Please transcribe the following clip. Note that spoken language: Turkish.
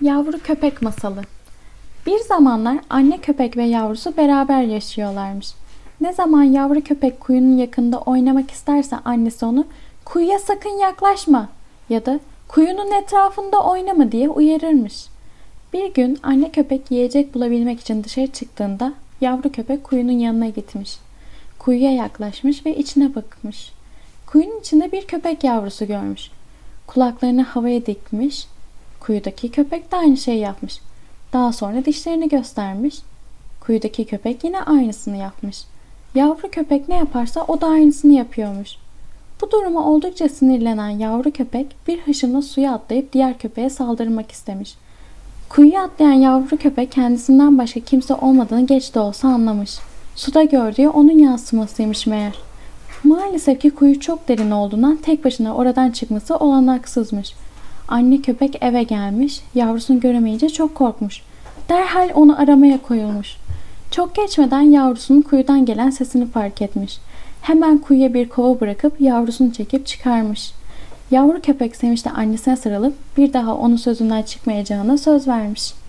Yavru köpek masalı. Bir zamanlar anne köpek ve yavrusu beraber yaşıyorlarmış. Ne zaman yavru köpek kuyunun yakında oynamak isterse annesi onu kuyuya sakın yaklaşma ya da kuyunun etrafında oynama diye uyarırmış. Bir gün anne köpek yiyecek bulabilmek için dışarı çıktığında yavru köpek kuyunun yanına gitmiş. Kuyuya yaklaşmış ve içine bakmış. Kuyunun içinde bir köpek yavrusu görmüş. Kulaklarını havaya dikmiş Kuyudaki köpek de aynı şeyi yapmış. Daha sonra dişlerini göstermiş. Kuyudaki köpek yine aynısını yapmış. Yavru köpek ne yaparsa o da aynısını yapıyormuş. Bu duruma oldukça sinirlenen yavru köpek bir hışımla suya atlayıp diğer köpeğe saldırmak istemiş. Kuyuya atlayan yavru köpek kendisinden başka kimse olmadığını geç de olsa anlamış. Suda gördüğü onun yansımasıymış meğer. Maalesef ki kuyu çok derin olduğundan tek başına oradan çıkması olanaksızmış.'' Anne köpek eve gelmiş, yavrusunu göremeyince çok korkmuş. Derhal onu aramaya koyulmuş. Çok geçmeden yavrusunun kuyudan gelen sesini fark etmiş. Hemen kuyuya bir kova bırakıp yavrusunu çekip çıkarmış. Yavru köpek sevinçle annesine sarılıp bir daha onun sözünden çıkmayacağına söz vermiş.''